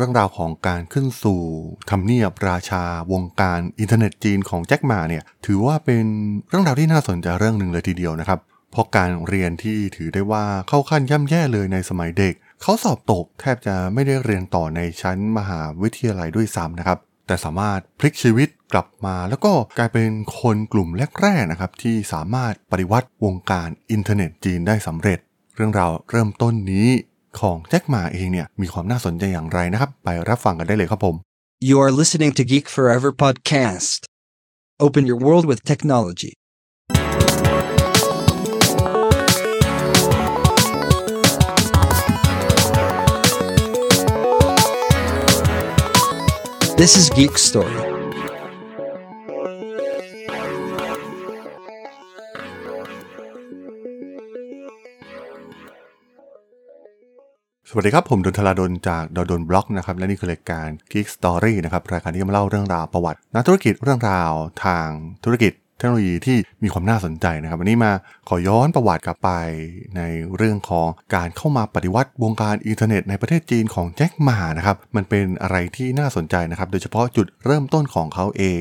รื่องราวของการขึ้นสู่ทำเนียบราชาวงการอินเทอร์เน็ตจีนของแจ็คหม่าเนี่ยถือว่าเป็นเรื่องราวที่น่าสนใจเรื่องหนึ่งเลยทีเดียวนะครับ เพราะการเรียนที่ถือได้ว่าเข้าขั้นย่ำแย่เลยในสมัยเด็ก เขาสอบตกแทบจะไม่ได้เรียนต่อในชั้นมหาวิทยาลัยด้วยซ้ำนะครับแต่สามารถพลิกชีวิตกลับมา แล้วก็กลายเป็นคนกลุ่มแรกๆนะครับที่สามารถปฏิวัติวงการอินเทอร์เน็ตจีนได้สำเร็จ เรื่องราวเริ่มต้นนี้ ของแจ็คหมาเองเนี่ยมีความน่าสนใจอย่างไรนะครับ ไปรับฟังกันได้เลยครับผม You are listening to Geek Forever podcast. Open your world with technology. This is Geek Story. สวัสดีครับ ผมด.ดล จาก ด.ดล็อกนะครับและนี่คือรายการ Geek Story นะครับรายการที่จะมาเล่าเรื่องราวประวัตินักธุรกิจเรื่องราวทางธุรกิจเทคโนโลยีที่มีความน่าสนใจนะครับวันนี้มาขอย้อนประวัติกลับไปในเรื่องของการเข้ามาปฏิวัติวงการอินเทอร์เน็ตในประเทศจีนของแจ็คหม่านะครับมันเป็นอะไรที่น่าสนใจนะครับโดยเฉพาะจุดเริ่มต้นของเขาเอง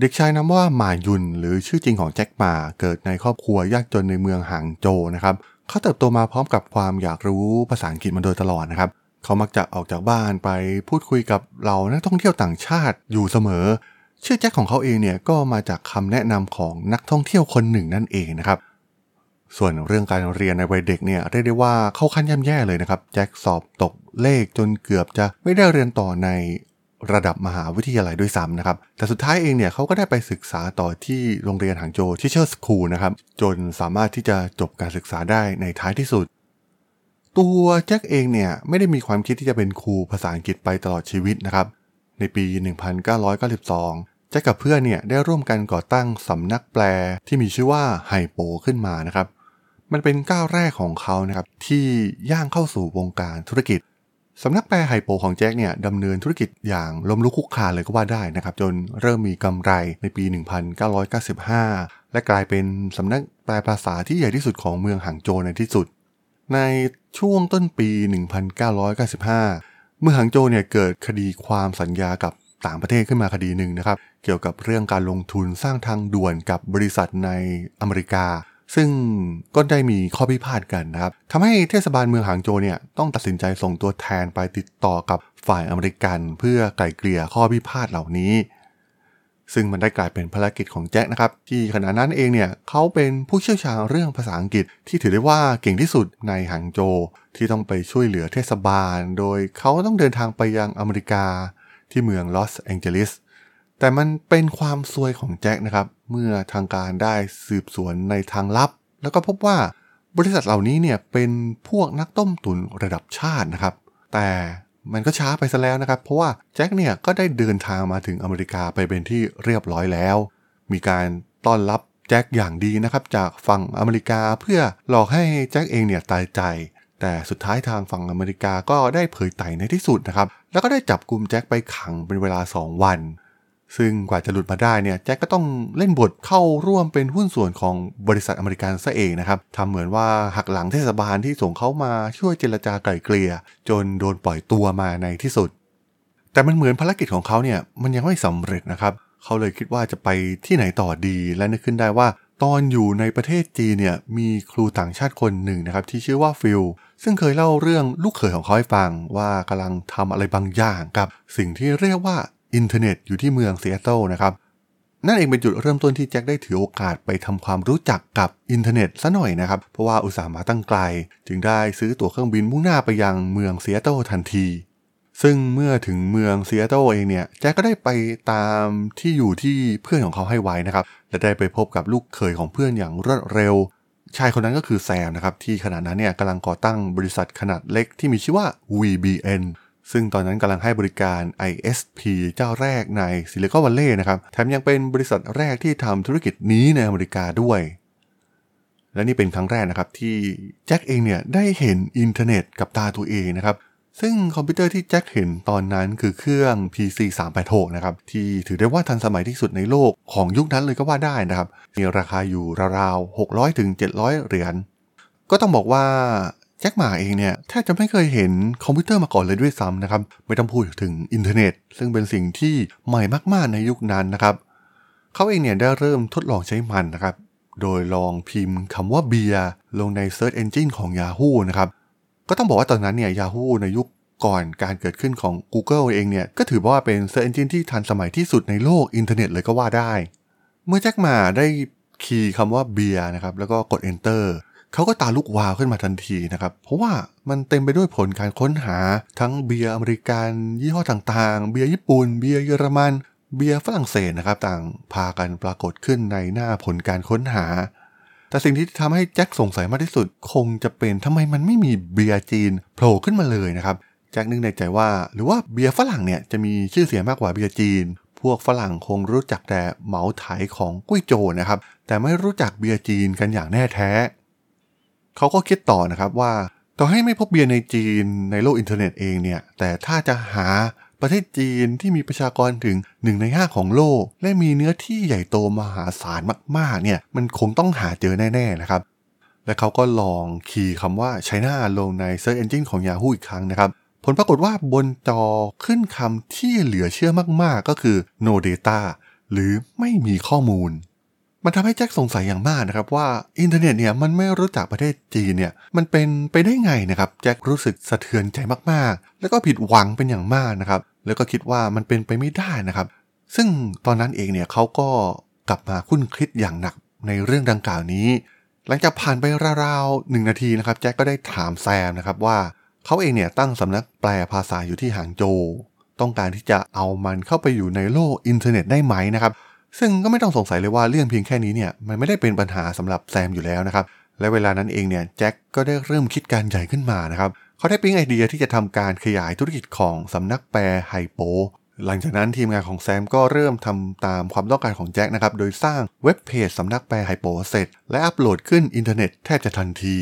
เด็กชายนามว่าหม่าหยุนหรือชื่อจริงของแจ็คหม่าเกิดในครอบครัวยากจนในเมืองหางโจวนะครับ เขาเติบโตมาพร้อมกับความอยากรู้ภาษาอังกฤษมาโดยตลอดนะครับ เขามักจะออกจากบ้านไปพูดคุยกับเรานักท่องเที่ยวต่างชาติอยู่เสมอ ชื่อแจ็คของเขาเองเนี่ยก็มาจากคำแนะนำของนักท่องเที่ยวคนหนึ่งนั่นเองนะครับ ส่วนเรื่องการเรียนในวัยเด็กเนี่ยเรียกได้ว่าเข้าขั้นย่ำแย่เลยนะครับ แจ็คสอบตกเลขจนเกือบจะไม่ได้เรียนต่อใน ระดับมหาวิทยาลัยด้วยซ้ำนะครับ แต่สุดท้ายเองเนี่ยเขาก็ได้ไปศึกษาต่อที่โรงเรียนหางโจที่เชอร์สคูลนะครับ จนสามารถที่จะจบการศึกษาได้ในท้ายที่สุด ตัวแจ็คเองเนี่ยไม่ได้มีความคิดที่จะเป็นครูภาษาอังกฤษไปตลอดชีวิตนะครับ ในปี 1992 แจ็คกับเพื่อนเนี่ยได้ร่วมกันก่อตั้งสำนักแปลที่มีชื่อว่าไฮโปขึ้นมานะครับ มันเป็นก้าวแรกของเขานะครับที่ย่างเข้าสู่วงการธุรกิจ สำนักแปลไฮโปของแจ็คเนี่ยดำเนินธุรกิจอย่างล้มลุกคุกคลานเลยก็ว่าได้นะครับ จนเริ่มมีกำไรในปี 1995 และกลายเป็นสำนักแปลภาษาที่ใหญ่ที่สุดของเมืองหางโจวในที่สุด ในช่วงต้นปี 1995 เมื่อหางโจวเนี่ยเกิดคดีความสัญญากับต่างประเทศขึ้นมาคดีหนึ่งนะครับ เกี่ยวกับเรื่องการลงทุนสร้างทางด่วนกับบริษัทในอเมริกา ซึ่งก็ได้มีข้อพิพาทกันนะครับทำให้เทศบาลเมืองหางโจเนี่ยต้องตัดสินใจส่งตัวแทนไปติดต่อกับฝ่ายอเมริกัน เพื่อไกล่เกลี่ยข้อพิพาทเหล่านี้ ซึ่งมันได้กลายเป็นภารกิจของแจ็คนะครับ ที่ขณะนั้นเองเนี่ยเขาเป็นผู้เชี่ยวชาญเรื่องภาษาอังกฤษ ที่ถือได้ว่าเก่งที่สุดในหางโจ ที่ต้องไปช่วยเหลือเทศบาล โดยเขาต้องเดินทางไปยังอเมริกา ที่เมืองลอสแองเจลิส แต่มันเป็นความซวยของแจ็คนะครับ เมื่อทางการได้สืบสวนในทางลับ แล้วก็พบว่าบริษัทเหล่านี้เนี่ยเป็นพวกนักต้มตุ๋นระดับชาตินะครับ แต่มันก็ช้าไปซะแล้วนะครับ เพราะว่าแจ็คเนี่ยก็ได้เดินทางมาถึงอเมริกาไปเป็นที่เรียบร้อยแล้ว มีการต้อนรับแจ็คอย่างดีนะครับจากฝั่งอเมริกาเพื่อหลอกให้แจ็คเองเนี่ยตายใจ แต่สุดท้ายทางฝั่งอเมริกาก็ได้เผยไต่ในที่สุดนะครับ แล้วก็ได้จับกลุ่มแจ็คไปขังเป็นเวลา 2 วัน ซึ่งกว่าจะหลุดมาได้เนี่ยแจ็คก็ต้องเล่นบทเข้าร่วมเป็นหุ้นส่วนของบริษัทอเมริกันซะเองนะครับทำเหมือนว่าหักหลังเทศบาลที่ส่งเขามาช่วยเจรจาไกล่เกลี่ยจนโดนปล่อยตัวมาในที่สุด แต่มันเหมือนภารกิจของเขาเนี่ยมันยังไม่สำเร็จนะครับเขาเลยคิดว่าจะไปที่ไหนต่อดีและนึกขึ้นได้ว่า ตอนอยู่ในประเทศจีนเนี่ยมีครูต่างชาติคนหนึ่งนะครับที่ชื่อว่าฟิลซึ่งเคยเล่าเรื่องลูกเขยของเขาให้ฟังว่ากำลังทำอะไรบางอย่างกับ สิ่งที่เรียกว่า อินเทอร์เน็ตอยู่ที่เมืองซีแอตเทิลนะครับ นั่นเองเป็นจุดเริ่มต้นที่แจ็คได้ถือโอกาสไปทำความรู้จักกับอินเทอร์เน็ตซะหน่อยนะครับ เพราะว่าอุตส่าห์มาตั้งไกล จึงได้ซื้อตั๋วเครื่องบินมุ่งหน้าไปยังเมืองซีแอตเทิลทันที ซึ่งเมื่อถึงเมืองซีแอตเทิลเองเนี่ยแจ็คก็ได้ไปตามที่อยู่ที่เพื่อนของเขาให้ไว้นะครับและได้ไปพบกับลูกเขยของเพื่อนอย่างรวดเร็วชายคนนั้นก็คือแซมนะครับ ที่ขณะนั้นเนี่ยกำลังก่อตั้งบริษัทขนาดเล็กที่มีชื่อว่า VBN ซึ่งตอนนั้นกำลังให้บริการ ISP เจ้าแรกในซิลิคอนวัลเลย์นะครับ แถมยังเป็นบริษัทแรกที่ทำธุรกิจนี้ในอเมริกาด้วย และนี่เป็นครั้งแรกนะครับที่แจ็คเองเนี่ยได้เห็นอินเทอร์เน็ตกับตาตัวเองนะครับ ซึ่งคอมพิวเตอร์ที่แจ็คเห็นตอนนั้นคือเครื่อง PC 386นะครับ ที่ถือได้ว่าทันสมัยที่สุดในโลกของยุคนั้นเลยก็ว่าได้นะครับ มีราคาอยู่ราวๆ600ถึง700 เหรียญก็ต้องบอกว่า แจ็คหม่าเองเนี่ยแทบจะไม่เคยเห็นคอมพิวเตอร์มาก่อนเลยด้วยซ้ำนะครับ ไม่ต้องพูดถึงอินเทอร์เน็ต ซึ่งเป็นสิ่งที่ใหม่มากๆในยุคนั้นนะครับ เขาเองเนี่ยได้เริ่มทดลองใช้มันนะครับ โดยลองพิมพ์คำว่าเบียร์ลงใน Search Engine ของ Yahoo นะครับ ก็ต้องบอกว่าตอนนั้นเนี่ย Yahoo ในยุคก่อนการเกิดขึ้นของ Google เองเนี่ย ก็ถือว่าเป็น Search Engine ที่ทันสมัยที่สุดในโลกอินเทอร์เน็ตเลยก็ว่าได้ เมื่อแจ็คหม่าได้คีย์คำว่าเบียร์นะครับแล้วก็กด Enter เขาก็ตาลุกวาวขึ้นมาทันทีนะครับ เพราะว่ามันเต็มไปด้วยผลการค้นหาทั้งเบียร์อเมริกัน ยี่ห้อต่างๆ เบียร์ญี่ปุ่น เบียร์เยอรมัน เบียร์ฝรั่งเศสนะครับ ต่างพากันปรากฏขึ้นในหน้าผลการค้นหา แต่สิ่งที่ทำให้แจ็คสงสัยมากที่สุด คงจะเป็นทำไมมันไม่มีเบียร์จีนโผล่ขึ้นมาเลยนะครับแจ็คนึกในใจว่า หรือว่าเบียร์ฝรั่งเนี่ยจะมีชื่อเสียงมากกว่าเบียร์จีนพวกฝรั่งคงรู้จักแต่เหมาไถของกุ้ยโจวนะครับ แต่ไม่รู้จักเบียร์จีนกันอย่างแน่แท้ เขาก็คิดต่อนะครับว่าต่อให้ไม่พบเบียร์ในจีนในโลกอินเทอร์เน็ตเองเนี่ยแต่ถ้าจะหาประเทศจีนที่มีประชากรถึง 1 ใน 5 ของโลก และมีเนื้อที่ใหญ่โตมหาศาลมากๆเนี่ยมันคงต้องหาเจอแน่ๆนะครับ และเขาก็ลองคีย์คำว่า China ลงใน Search Engine ของ Yahoo อีกครั้งนะครับ ผลปรากฏว่าบนจอขึ้นคำที่เหลือเชื่อมากๆ ก็คือ no data หรือไม่มีข้อมูล มันทำให้แจ็คสงสัยอย่างมากนะครับว่าอินเทอร์เน็ตเนี่ยมันไม่รู้จักประเทศจีนเนี่ยมันเป็นไปได้ไงนะครับแจ็ครู้สึกสะเทือนใจมากๆ แล้วก็ผิดหวังเป็นอย่างมากนะครับแล้วก็คิดว่ามันเป็นไปไม่ได้นะครับ ซึ่งตอนนั้นเองเนี่ยเขาก็กลับมาคุ้นคิดอย่างหนักในเรื่องดังกล่าวนี้ หลังจากผ่านไปราวๆหนึ่งนาทีนะครับแจ็คก็ได้ถามแซมนะครับว่าเขาเองเนี่ยตั้งสำนักแปลภาษาอยู่ที่หางโจว ต้องการที่จะเอามันเข้าไปอยู่ในโลกอินเทอร์เน็ตได้ไหมนะครับ ซึ่งก็ไม่ต้องสงสัยเลยว่าเรื่องเพียงแค่นี้เนี่ยมันไม่ได้เป็นปัญหาสำหรับแซมอยู่แล้วนะครับและเวลานั้นเองเนี่ยแจ็คก็ได้เริ่มคิดการใหญ่ขึ้นมานะครับเขาได้ปิ๊งไอเดียที่จะทำการขยายธุรกิจของสำนักแปลไฮโปหลังจากนั้นทีมงานของแซมก็เริ่มทำตามความต้องการของแจ็คนะครับโดยสร้างเว็บเพจสำนักแปลไฮโปเสร็จ และอัปโหลดขึ้นอินเทอร์เน็ตแทบจะทันที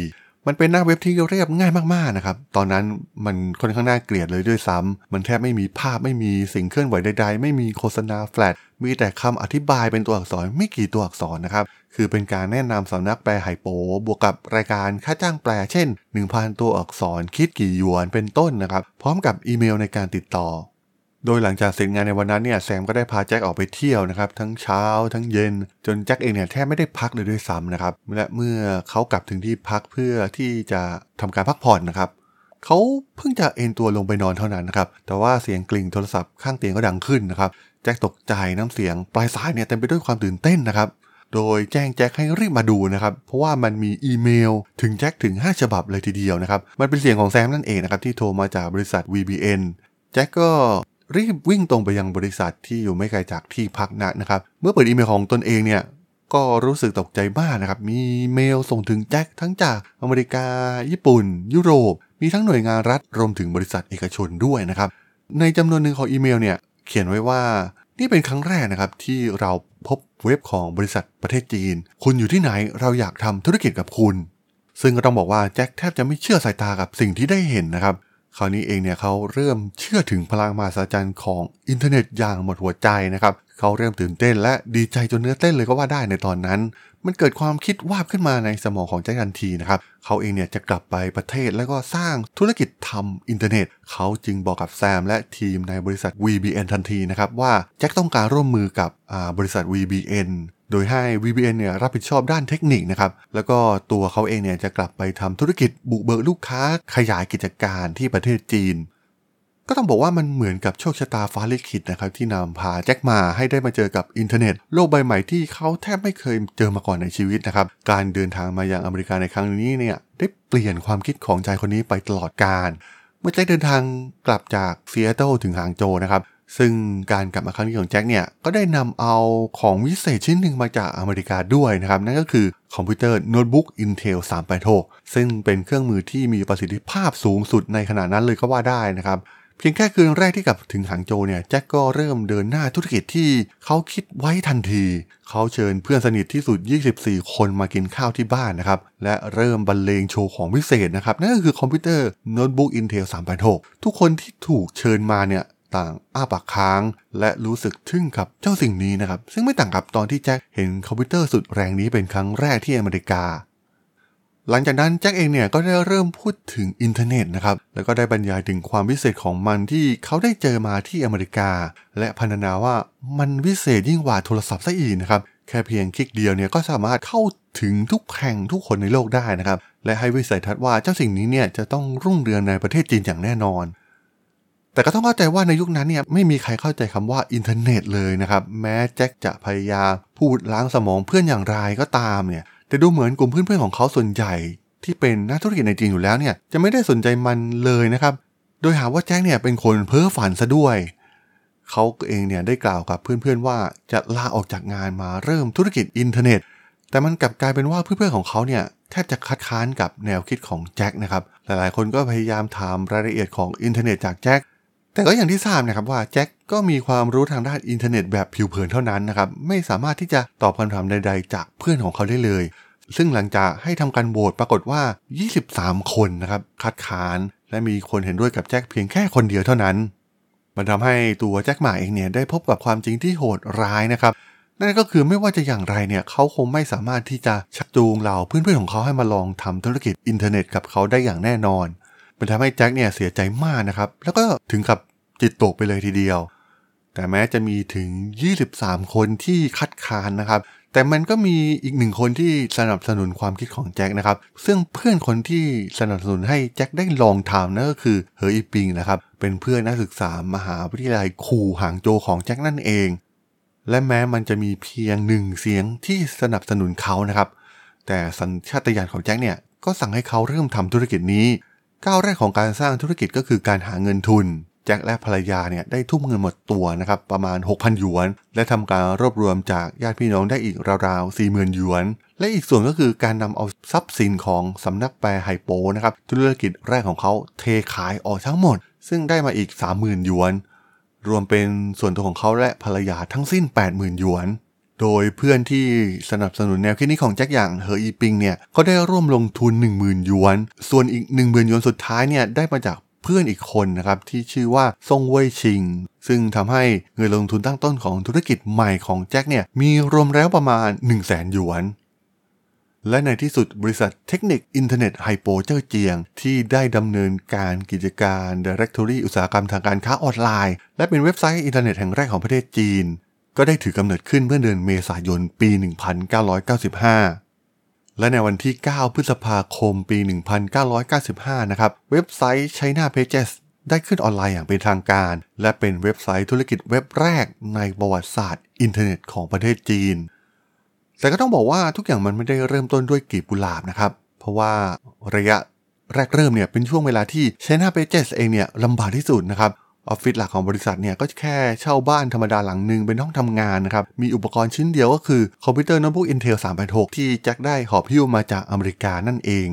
มันเป็นหน้าเว็บที่เรียบง่ายมากๆนะครับ ตอนนั้นมันค่อนข้างน่าเกลียดเลยด้วยซ้ำมันแทบไม่มีภาพไม่มีสิ่งเคลื่อนไหวใดๆ ไม่มีโฆษณาแฟลช มีแต่คำอธิบายเป็นตัวอักษรไม่กี่ตัวอักษรนะครับ คือเป็นการแนะนำสำนักแปลไฮโป บวกกับรายการค่าจ้างแปล เช่น 1,000 ตัวอักษรคิดกี่หยวนเป็นต้นนะครับ พร้อมกับอีเมลในการติดต่อ โดยหลังจากเสร็จงานในวันนั้นเนี่ยแซมก็ได้พาแจ็คออกไปเที่ยวนะครับทั้งเช้าทั้งเย็น จนแจ็คเองเนี่ยแทบไม่ได้พักเลยด้วยซ้ำนะครับและเมื่อเขากลับถึงที่พักเพื่อที่จะทำการพักผ่อนนะครับเขาเพิ่งจะเอนตัวลงไปนอนเท่านั้นนะครับแต่ว่าเสียงกลิ่งโทรศัพท์ข้างเตียงก็ดังขึ้นนะครับแจ็คตกใจน้ำเสียงปลายสายเนี่ยเต็มไปด้วยความตื่นเต้นนะครับโดยแจ้งแจ็คให้รีบมาดูนะครับ เพราะว่ามันมีอีเมลถึงแจ็คถึง 5 ฉบับเลยทีเดียวนะครับ มันเป็นเสียงของแซมนั่นเองนะครับที่โทรมาจากบริษัท VBN แจ็คก็ รีบวิ่งตรงไปยังบริษัทที่อยู่ไม่ไกลจากที่พักนัดนะครับ เมื่อเปิดอีเมลของตนเองเนี่ยก็รู้สึกตกใจมากนะครับ มีเมลส่งถึงแจ็คทั้งจากอเมริกา ญี่ปุ่น ยุโรป มีทั้งหน่วยงานรัฐ รวมถึงบริษัทเอกชนด้วยนะครับ ในจำนวนหนึ่งของอีเมลเนี่ย เขียนไว้ว่า นี่เป็นครั้งแรกนะครับ ที่เราพบเว็บของบริษัทประเทศจีน คุณอยู่ที่ไหนเราอยากทำธุรกิจกับคุณ ซึ่งก็ต้องบอกว่าแจ็คแทบจะไม่เชื่อสายตากับสิ่งที่ได้เห็นนะครับ คราวนี้เองเนี่ยเขาเริ่มเชื่อถึงพลังมหัศจรรย์ของอินเทอร์เน็ตอย่างหมดหัวใจนะครับเขาเริ่มตื่นเต้นและดีใจจนเนื้อเต้นเลยก็ว่าได้ในตอนนั้น มันเกิดความคิดวาบขึ้นมาในสมองของแจ็คทันทีนะครับเขาเองเนี่ยจะกลับไปประเทศแล้วก็สร้างธุรกิจทำอินเทอร์เน็ต เขาจึงบอกกับแซมและทีมในบริษัท VBN ทันทีนะครับว่าแจ็คต้องการร่วมมือกับบริษัท VBN โดยให้ VBN เนี่ยรับผิดชอบด้านเทคนิคนะครับ แล้วก็ตัวเขาเองเนี่ยจะกลับไปทำธุรกิจบุกเบิกลูกค้าขยายกิจการที่ประเทศจีน ก็ต้องบอกว่ามันเหมือนกับโชคชะตาฟ้าลิขิตนะครับที่นำพาแจ็คมาให้ได้มาเจอกับอินเทอร์เน็ต โลกใบใหม่ที่เขาแทบไม่เคยเจอมาก่อนในชีวิตนะครับ การเดินทางมายังอเมริกาในครั้งนี้เนี่ยได้เปลี่ยนความคิดของชายคนนี้ไปตลอดกาลเมื่อแจ็คเดินทางกลับจากซีแอตเทิลถึงหางโจวนะครับ ซึ่งการกลับมาครั้งนี้ของแจ็คเนี่ย ก็ได้นำเอาของวิเศษชิ้นหนึ่งมาจากอเมริกาด้วยนะครับ นั่นก็คือคอมพิวเตอร์โน้ตบุ๊ก Intel 386 ซึ่งเป็นเครื่องมือที่มีประสิทธิภาพสูงสุดในขณะนั้นเลยก็ว่าได้นะครับเพียงแค่คืนแรกที่กลับถึงหางโจวเนี่ยแจ็คก็เริ่มเดินหน้าธุรกิจที่เขาคิดไว้ทันที เขาเชิญเพื่อนสนิทที่สุด 24 คนมากินข้าวที่บ้านนะครับ และเริ่มบรรเลงโชว์ของพิเศษนะครับ นั่นก็คือคอมพิวเตอร์โน้ตบุ๊ก Intel 386 ทุกคนที่ถูกเชิญมาเนี่ย ต่างอ้าปากค้าง และรู้สึกทึ่งกับเจ้าสิ่งนี้นะครับ ซึ่งไม่ต่างกับตอนที่แจ็คเห็นคอมพิวเตอร์สุดแรงนี้เป็นครั้งแรกที่อเมริกา หลังจากนั้นแจ็คเองเนี่ยก็ได้เริ่มพูดถึงอินเทอร์เน็ตนะครับ แล้วก็ได้บรรยายถึงความพิเศษของมันที่เขาได้เจอมาที่อเมริกา และพรรณนาว่ามันวิเศษยิ่งกว่าโทรศัพท์ซะอีกนะครับแค่เพียงคลิกเดียวเนี่ยก็สามารถเข้าถึงทุกแห่งทุกคนในโลกได้นะครับ และให้วิสัยทัศน์ว่าเจ้าสิ่งนี้เนี่ยจะต้องรุ่งเรืองในประเทศจีนอย่างแน่นอน แต่ก็ต้องเข้าใจว่าในยุคนั้นเนี่ยไม่มีใครเข้าใจคำว่าอินเทอร์เน็ตเลยนะครับ แม้แจ็คจะพยายามพูดล้างสมองเพื่อนอย่างไรก็ตามเนี่ย แต่ดูเหมือนกลุ่มเพื่อนๆของเขาส่วนใหญ่ ที่เป็นนักธุรกิจในจีนอยู่แล้วเนี่ยจะไม่ได้สนใจมันเลยนะครับ โดยหาว่าแจ็คเนี่ยเป็นคนเพ้อฝันซะด้วย เขาเองเนี่ยได้กล่าวกับเพื่อนๆว่าจะลาออกจากงานมาเริ่มธุรกิจอินเทอร์เน็ต แต่มันกลับกลายเป็นว่าเพื่อนๆของเขาเนี่ยแทบจะคัดค้านกับแนวคิดของแจ็คนะครับ หลายๆ คนก็พยายามถามรายละเอียดของอินเทอร์เน็ตจากแจ็ค แต่ก็อย่างที่ทราบนะครับว่าแจ็คก็มีความรู้ทางด้านอินเทอร์เน็ตแบบผิวเผินเท่านั้นนะครับไม่สามารถที่จะตอบคำถามใด ๆ จากเพื่อนของเขาได้เลย ซึ่งหลังจากให้ทำการโหวตปรากฏว่า 23 คนนะครับคัดค้าน และมีคนเห็นด้วยกับแจ็คเพียงแค่คนเดียวเท่านั้น มันทำให้ตัวแจ็คหม่าเองเนี่ยได้พบกับความจริงที่โหดร้ายนะครับนั่นก็คือไม่ว่าจะอย่างไรเนี่ยเขาคงไม่สามารถที่จะชักจูงเหล่าเพื่อนๆของเขาให้มาลองทำธุรกิจอินเทอร์เน็ตกับเขาได้อย่างแน่นอน มันทำให้แจ็คเนี่ยเสียใจมากนะครับ แล้วก็ถึงกับจิตตกไปเลยทีเดียว แต่แม้จะมีถึง 23 คนที่คัดค้านนะครับ แต่มันก็มีอีกหนึ่งคนที่สนับสนุนความคิดของแจ็คนะครับ ซึ่งเพื่อนคนที่สนับสนุนให้แจ็คได้ลองทำนั่นก็คือเฮอร์อีปิงนะครับ เป็นเพื่อนนักศึกษามหาวิทยาลัยคูหางโจของแจ็คนั่นเอง และแม้มันจะมีเพียงหนึ่งเสียงที่สนับสนุนเขานะครับ แต่สัญชาตญาณของแจ็คเนี่ยก็สั่งให้เขาเริ่มทำธุรกิจนี้ ก้าวแรกของการสร้างธุรกิจก็คือการหาเงินทุนแจ็คและภรรยาเนี่ยได้ทุ่มเงินหมดตัวนะครับประมาณ 6,000 หยวน และทำการรวบรวมจากญาติพี่น้องได้อีกราวๆ 40,000 หยวน และอีกส่วนก็คือการนำเอาทรัพย์สินของสำนักแปลไฮโปนะครับธุรกิจแรกของเขาเทขายออกทั้งหมด ซึ่งได้มาอีก 30,000 หยวน รวมเป็นส่วนตัวของเขาและภรรยาทั้งสิ้น 80,000 หยวน โดยเพื่อนที่สนับสนุนแนวคิดนี้ของแจ็คอย่างเหออีปิงเนี่ยก็ได้ร่วมลงทุน 10,000 หยวน ส่วนอีก 10,000 หยวนสุดท้ายเนี่ยได้มาจากเพื่อนอีกคนนะครับที่ชื่อว่าซงเว่ยชิง ซึ่งทำให้เงินลงทุนตั้งต้นของธุรกิจใหม่ของแจ็คเนี่ยมีรวมแล้วประมาณ 1 0 0 0 0แสนหยวน และในที่สุดบริษัทเทคนิคอินเทอร์เน็ตไฮโปเจ้อเจียง ที่ได้ดำเนินการกิจการ Directory อุตสาหกรรมทางการค้าออนไลน์ และเป็นเว็บไซต์อินเทอร์เน็ตแห่งแรกของประเทศจีน ก็ได้ถือกำเนิดขึ้นเมื่อเดือนเมษายนปี 1995 และในวันที่ 9 พฤษภาคมปี 1995 นะครับ เว็บไซต์ China Pages ได้ขึ้นออนไลน์อย่างเป็นทางการ และเป็นเว็บไซต์ธุรกิจเว็บแรกในประวัติศาสตร์อินเทอร์เน็ตของประเทศจีน แต่ก็ต้องบอกว่าทุกอย่างมันไม่ได้เริ่มต้นด้วยกีบกุหลาบนะครับ เพราะว่าระยะแรกเริ่มเนี่ยเป็นช่วงเวลาที่ China Pages เองเนี่ยลำบากที่สุดนะครับ ออฟฟิศหลักของบริษัทเนี่ยก็แค่เช่าบ้านธรรมดาหลังหนึ่งเป็นห้องทำงานนะครับ มีอุปกรณ์ชิ้นเดียวก็คือคอมพิวเตอร์โน้ตบุ๊ก Intel 386 ที่แจ็คได้หอบหิ้วมาจากอเมริกานั่นเอง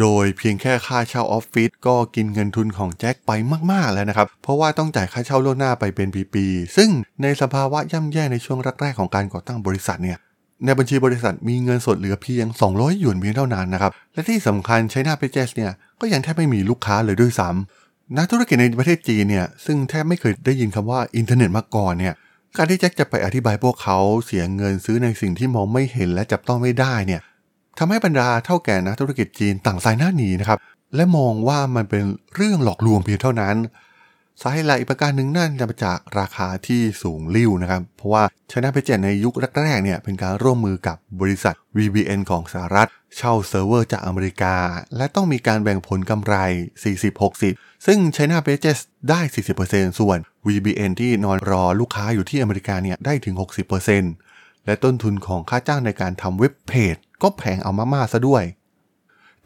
โดยเพียงแค่ค่าเช่าออฟฟิศก็กินเงินทุนของแจ็คไปมากๆแล้วนะครับ เพราะว่าต้องจ่ายค่าเช่าล่วงหน้าไปเป็นปีๆซึ่งในสภาวะย่ำแย่ในช่วงแรกๆของการก่อตั้งบริษัทเนี่ยในบัญชีบริษัทมีเงินสดเหลือเพียง 200 หยวนเพียงเท่านั้นนะครับ และที่สำคัญ China Pages เนี่ยก็ยังแทบไม่มีลูกค้าเลยด้วยซ้ำ นักธุรกิจในประเทศจีนเนี่ยซึ่งแทบไม่เคยได้ยินคำว่าอินเทอร์เน็ตมาก่อนเนี่ยการที่แจ็คจะไปอธิบายพวกเขาเสียเงินซื้อในสิ่งที่มองไม่เห็นและจับต้องไม่ได้เนี่ยทำให้บรรดาเท่าแก่นักธุรกิจจีนต่างสายหน้าหนีนะครับและมองว่ามันเป็นเรื่องหลอกลวงเพียงเท่านั้น สาเหตุหลักอีกประการหนึ่งนั่นจะมาจากราคาที่สูงลิ่วนะครับ เพราะว่า China p a g e ในยุคแรกๆเนี่ยเป็นการร่วมมือกับบริษัท VBN ของสหรัฐ เช่าเซิร์ฟเวอร์จากอเมริกา และต้องมีการแบ่งผลกำไร 40-60 ซึ่ง China Pages ได้ 40%ส่วน VBN ที่นอนรอลูกค้าอยู่ที่อเมริกาเนี่ยได้ถึง 60%และต้นทุนของค่าจ้างในการทำเว็บเพจก็แพงเอามากๆซะด้วย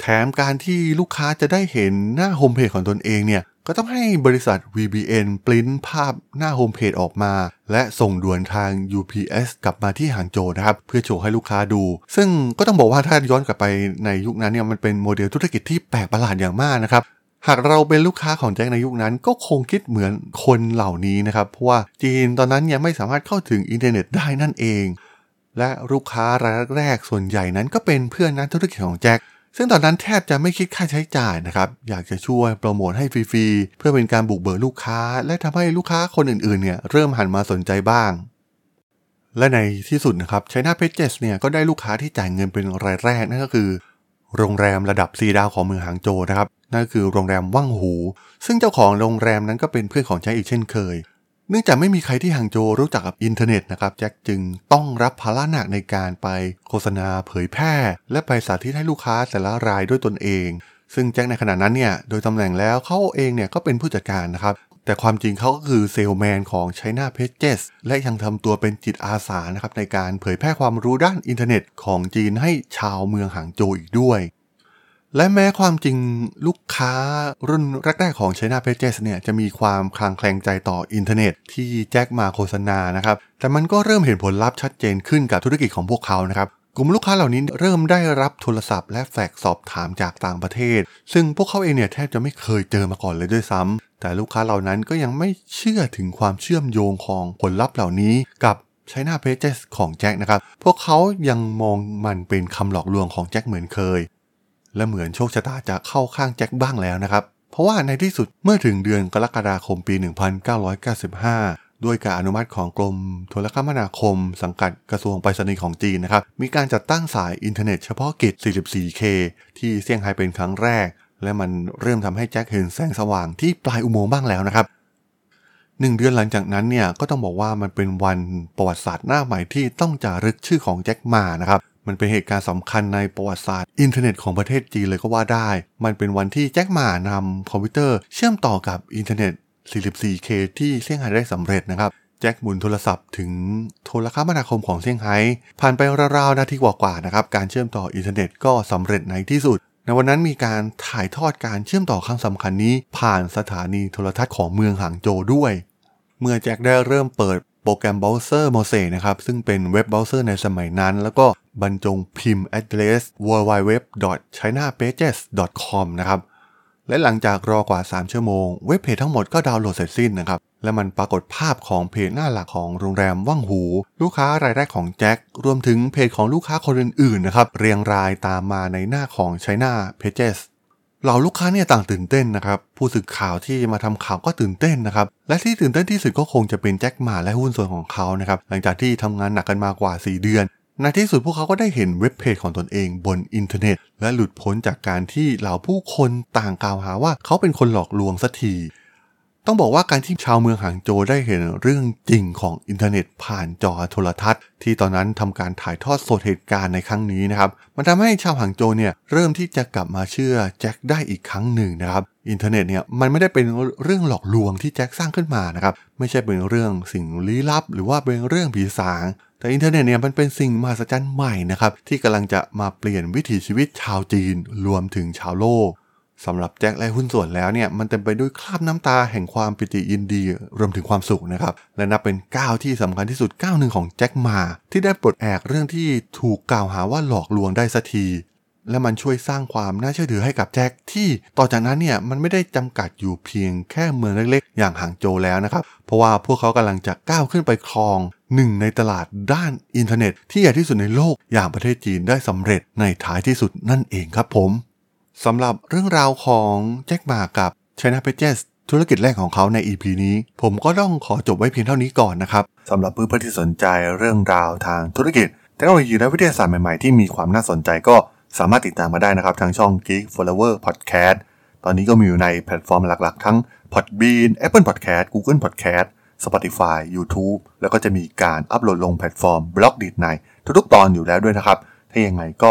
แถมการที่ลูกค้าจะได้เห็นหน้าโฮมเพจของตนเองเนี่ย ก็ต้องให้บริษัท VBN ปริ้นภาพหน้าโฮมเพจออกมา และส่งด่วนทาง UPS กลับมาที่หางโจวนะครับ เพื่อโชว์ให้ลูกค้าดู ซึ่งก็ต้องบอกว่าถ้าย้อนกลับไปในยุคนั้นเนี่ยมันเป็นโมเดลธุรกิจที่แปลกประหลาดอย่างมากนะครับหากเราเป็นลูกค้าของแจ็คในยุคนั้นก็คงคิดเหมือนคนเหล่านี้นะครับ เพราะว่าจีนตอนนั้นยังไม่สามารถเข้าถึงอินเทอร์เน็ตได้นั่นเอง และลูกค้ารายแรกส่วนใหญ่นั้นก็เป็นเพื่อนนักธุรกิจของแจ็ค ซึ่งตอนนั้นแทบจะไม่คิดค่าใช้จ่ายนะครับ อยากจะช่วยโปรโมทให้ฟรีๆ เพื่อเป็นการบุกเบิกลูกค้า และทำให้ลูกค้าคนอื่นๆ เนี่ยเริ่มหันมาสนใจบ้าง และในที่สุดนะครับ China Pages เนี่ยก็ได้ลูกค้าที่จ่ายเงินเป็นรายแรกนั่นก็คือ โรงแรมระดับ 4 ดาวของเมืองหางโจวนะครับนั่นก็คือโรงแรมว่างหู ซึ่งเจ้าของโรงแรมนั้นก็เป็นเพื่อนของแจ็คอีกเช่นเคย เนื่องจากไม่มีใครที่หางโจวรู้จักกับอินเทอร์เน็ตนะครับแจ็คจึงต้องรับภาระหนักในการไปโฆษณาเผยแพร่ และไปสาธิตให้ลูกค้าแต่ละรายด้วยตนเอง ซึ่งแจ็คในขณะนั้นเนี่ยโดยตำแหน่งแล้วเขาเองเนี่ยก็เป็นผู้จัดการนะครับแต่ความจริงเขาก็คือเซลส์แมนของ China Pages และยังทำตัวเป็นจิตอาสานะครับในการเผยแพร่ความรู้ด้านอินเทอร์เน็ตของจีนให้ชาวเมืองหางโจวอีกด้วย และแม้ความจริงลูกค้ารุ่นแรกๆของ China Pages เนี่ยจะมีความคลางแคลงใจต่ออินเทอร์เน็ตที่แจ็คมาโฆษณานะครับ แต่มันก็เริ่มเห็นผลลัพธ์ชัดเจนขึ้นกับธุรกิจของพวกเขานะครับกลุ่มลูกค้าเหล่านี้เริ่มได้รับโทรศัพท์และแฟกสอบถามจากต่างประเทศ ซึ่งพวกเขาเองเนี่ยแทบจะไม่เคยเจอมาก่อนเลยด้วยซ้ำแต่ลูกค้าเหล่านั้นก็ยังไม่เชื่อถึงความเชื่อมโยงของผลลัพธ์เหล่านี้กับ China Pages ของแจ็คนะครับ พวกเขายังมองมันเป็นคำหลอกลวงของแจ็คเหมือนเคย และเหมือนโชคชะตาจะเข้าข้างแจ็คบ้างแล้วนะครับ เพราะว่าในที่สุดเมื่อถึงเดือนกรกฎาคมปี 1995 ด้วยการอนุมัติของกรมโทรคมนาคม สังกัดกระทรวงไปรษณีย์ของจีนนะครับ มีการจัดตั้งสายอินเทอร์เน็ตเฉพาะกิจ 44K ที่เซี่ยงไฮ้เป็นครั้งแรก และมันเริ่มทำให้แจ็คเห็นแสงสว่างที่ปลายอุโมงค์บ้างแล้วนะครับหนึ่งเดือนหลังจากนั้นเนี่ยก็ต้องบอกว่ามันเป็นวันประวัติศาสตร์หน้าใหม่ที่ต้องจารึกชื่อของแจ็คหม่านะครับ มันเป็นเหตุการณ์สำคัญในประวัติศาสตร์อินเทอร์เน็ตของประเทศจีนเลยก็ว่าได้ มันเป็นวันที่แจ็คหม่านำคอมพิวเตอร์เชื่อมต่อกับอินเทอร์เน็ต 44K ที่เซี่ยงไฮ้ได้สำเร็จนะครับแจ็คหมุนโทรศัพท์ถึงโทรคมนาคมของเซี่ยงไฮ้ผ่านไปราวๆนาทีกว่าๆนะครับการเชื่อมต่ออินเทอร์เน็ตก็สำเร็จในที่สุด ในวันนั้นมีการถ่ายทอดการเชื่อมต่อครั้งสำคัญนี้ ผ่านสถานีโทรทัศน์ของเมืองหางโจวด้วย เมื่อแจ็คได้เริ่มเปิด โปรแกรมเบราว์เซอร์ Mosaic นะครับ ซึ่งเป็นเว็บเบราว์เซอร์ในสมัยนั้น แล้วก็บรรจงพิมพ์ address www.chinapages.com นะครับและหลังจากรอกว่า 3 ชั่วโมง เว็บเพจทั้งหมดก็ดาวน์โหลดเสร็จสิ้นนะครับ และมันปรากฏภาพของเพจหน้าหลักของโรงแรมว่างหู ลูกค้ารายแรกของแจ็ครวมถึงเพจของลูกค้าคนอื่นๆนะครับ เรียงรายตามมาในหน้าของ China Pages เหล่าลูกค้าเนี่ยต่างตื่นเต้นนะครับ ผู้สื่อข่าวที่มาทำข่าวก็ตื่นเต้นนะครับ และที่ตื่นเต้นที่สุดก็คงจะเป็นแจ็คหมาและหุ้นส่วนของเขานะครับ หลังจากที่ทำงานหนักกันมากว่า 4 เดือน ในที่สุดพวกเขาก็ได้เห็นเว็บเพจของตนเองบนอินเทอร์เน็ต และหลุดพ้นจากการที่เหล่าผู้คนต่างกล่าวหาว่าเขาเป็นคนหลอกลวงสักที ต้องบอกว่าการที่ชาวเมืองหางโจวได้เห็นเรื่องจริงของอินเทอร์เน็ตผ่านจอโทรทัศน์ ที่ตอนนั้นทำการถ่ายทอดสดเหตุการณ์ในครั้งนี้นะครับ มันทำให้ชาวหางโจวเนี่ยเริ่มที่จะกลับมาเชื่อแจ็คได้อีกครั้งหนึ่งนะครับอินเทอร์เน็ตเนี่ยมันไม่ได้เป็นเรื่องหลอกลวงที่แจ็คสร้างขึ้นมานะครับไม่ใช่เป็นเรื่องสิ่งลี้ลับ หรือว่าเป็นเรื่องผีสางแต่อินเทอร์เน็ตเนี่ยมันเป็นสิ่งมหัศจรรย์ใหม่นะครับที่กำลังจะมาเปลี่ยนวิถีชีวิตชาวจีนรวมถึงชาวโลก สำหรับแจ็คและหุ้นส่วนแล้วเนี่ยมันเต็มไปด้วยคราบน้ำตาแห่งความปิติยินดีรวมถึงความสุขนะครับ และนับเป็นก้าวที่สำคัญที่สุดก้าวหนึ่งของแจ็คมา ที่ได้ปลดแอกเรื่องที่ถูกกล่าวหาว่าหลอกลวงได้สักที และมันช่วยสร้างความน่าเชื่อถือให้กับแจ็คที่ต่อจากนั้นเนี่ยมันไม่ได้จำกัดอยู่เพียงแค่เมืองเล็กๆ อย่างหางโจวแล้วนะครับ เพราะว่าพวกเขากำลังจะก้าวขึ้นไปครองหนึ่งในตลาดด้านอินเทอร์เน็ต ที่ใหญ่ที่สุดในโลกอย่างประเทศจีนได้สำเร็จในท้ายที่สุดนั่นเองครับผม สำหรับเรื่องราวของแจ็คหม่ากับ China Pages ธุรกิจแรกของเขาใน EP นี้ ผมก็ต้องขอจบไว้เพียงเท่านี้ก่อนนะครับสำหรับเพื่อนๆที่สนใจเรื่องราวทางธุรกิจเทคโนโลยีและวิทยาศาสตร์ใหม่ๆ ที่มีความน่าสนใจก็สามารถติดตามมาได้นะครับทางช่อง Geek Forever Podcast ตอนนี้ก็มีอยู่ในแพลตฟอร์มหลักๆ ทั้ง Podbean Apple Podcast Google Podcast Spotify YouTube แล้วก็จะมีการอัปโหลดลงแพลตฟอร์ม Blockdit ในทุกๆตอนอยู่แล้วด้วยนะครับ ถ้ายังไงก็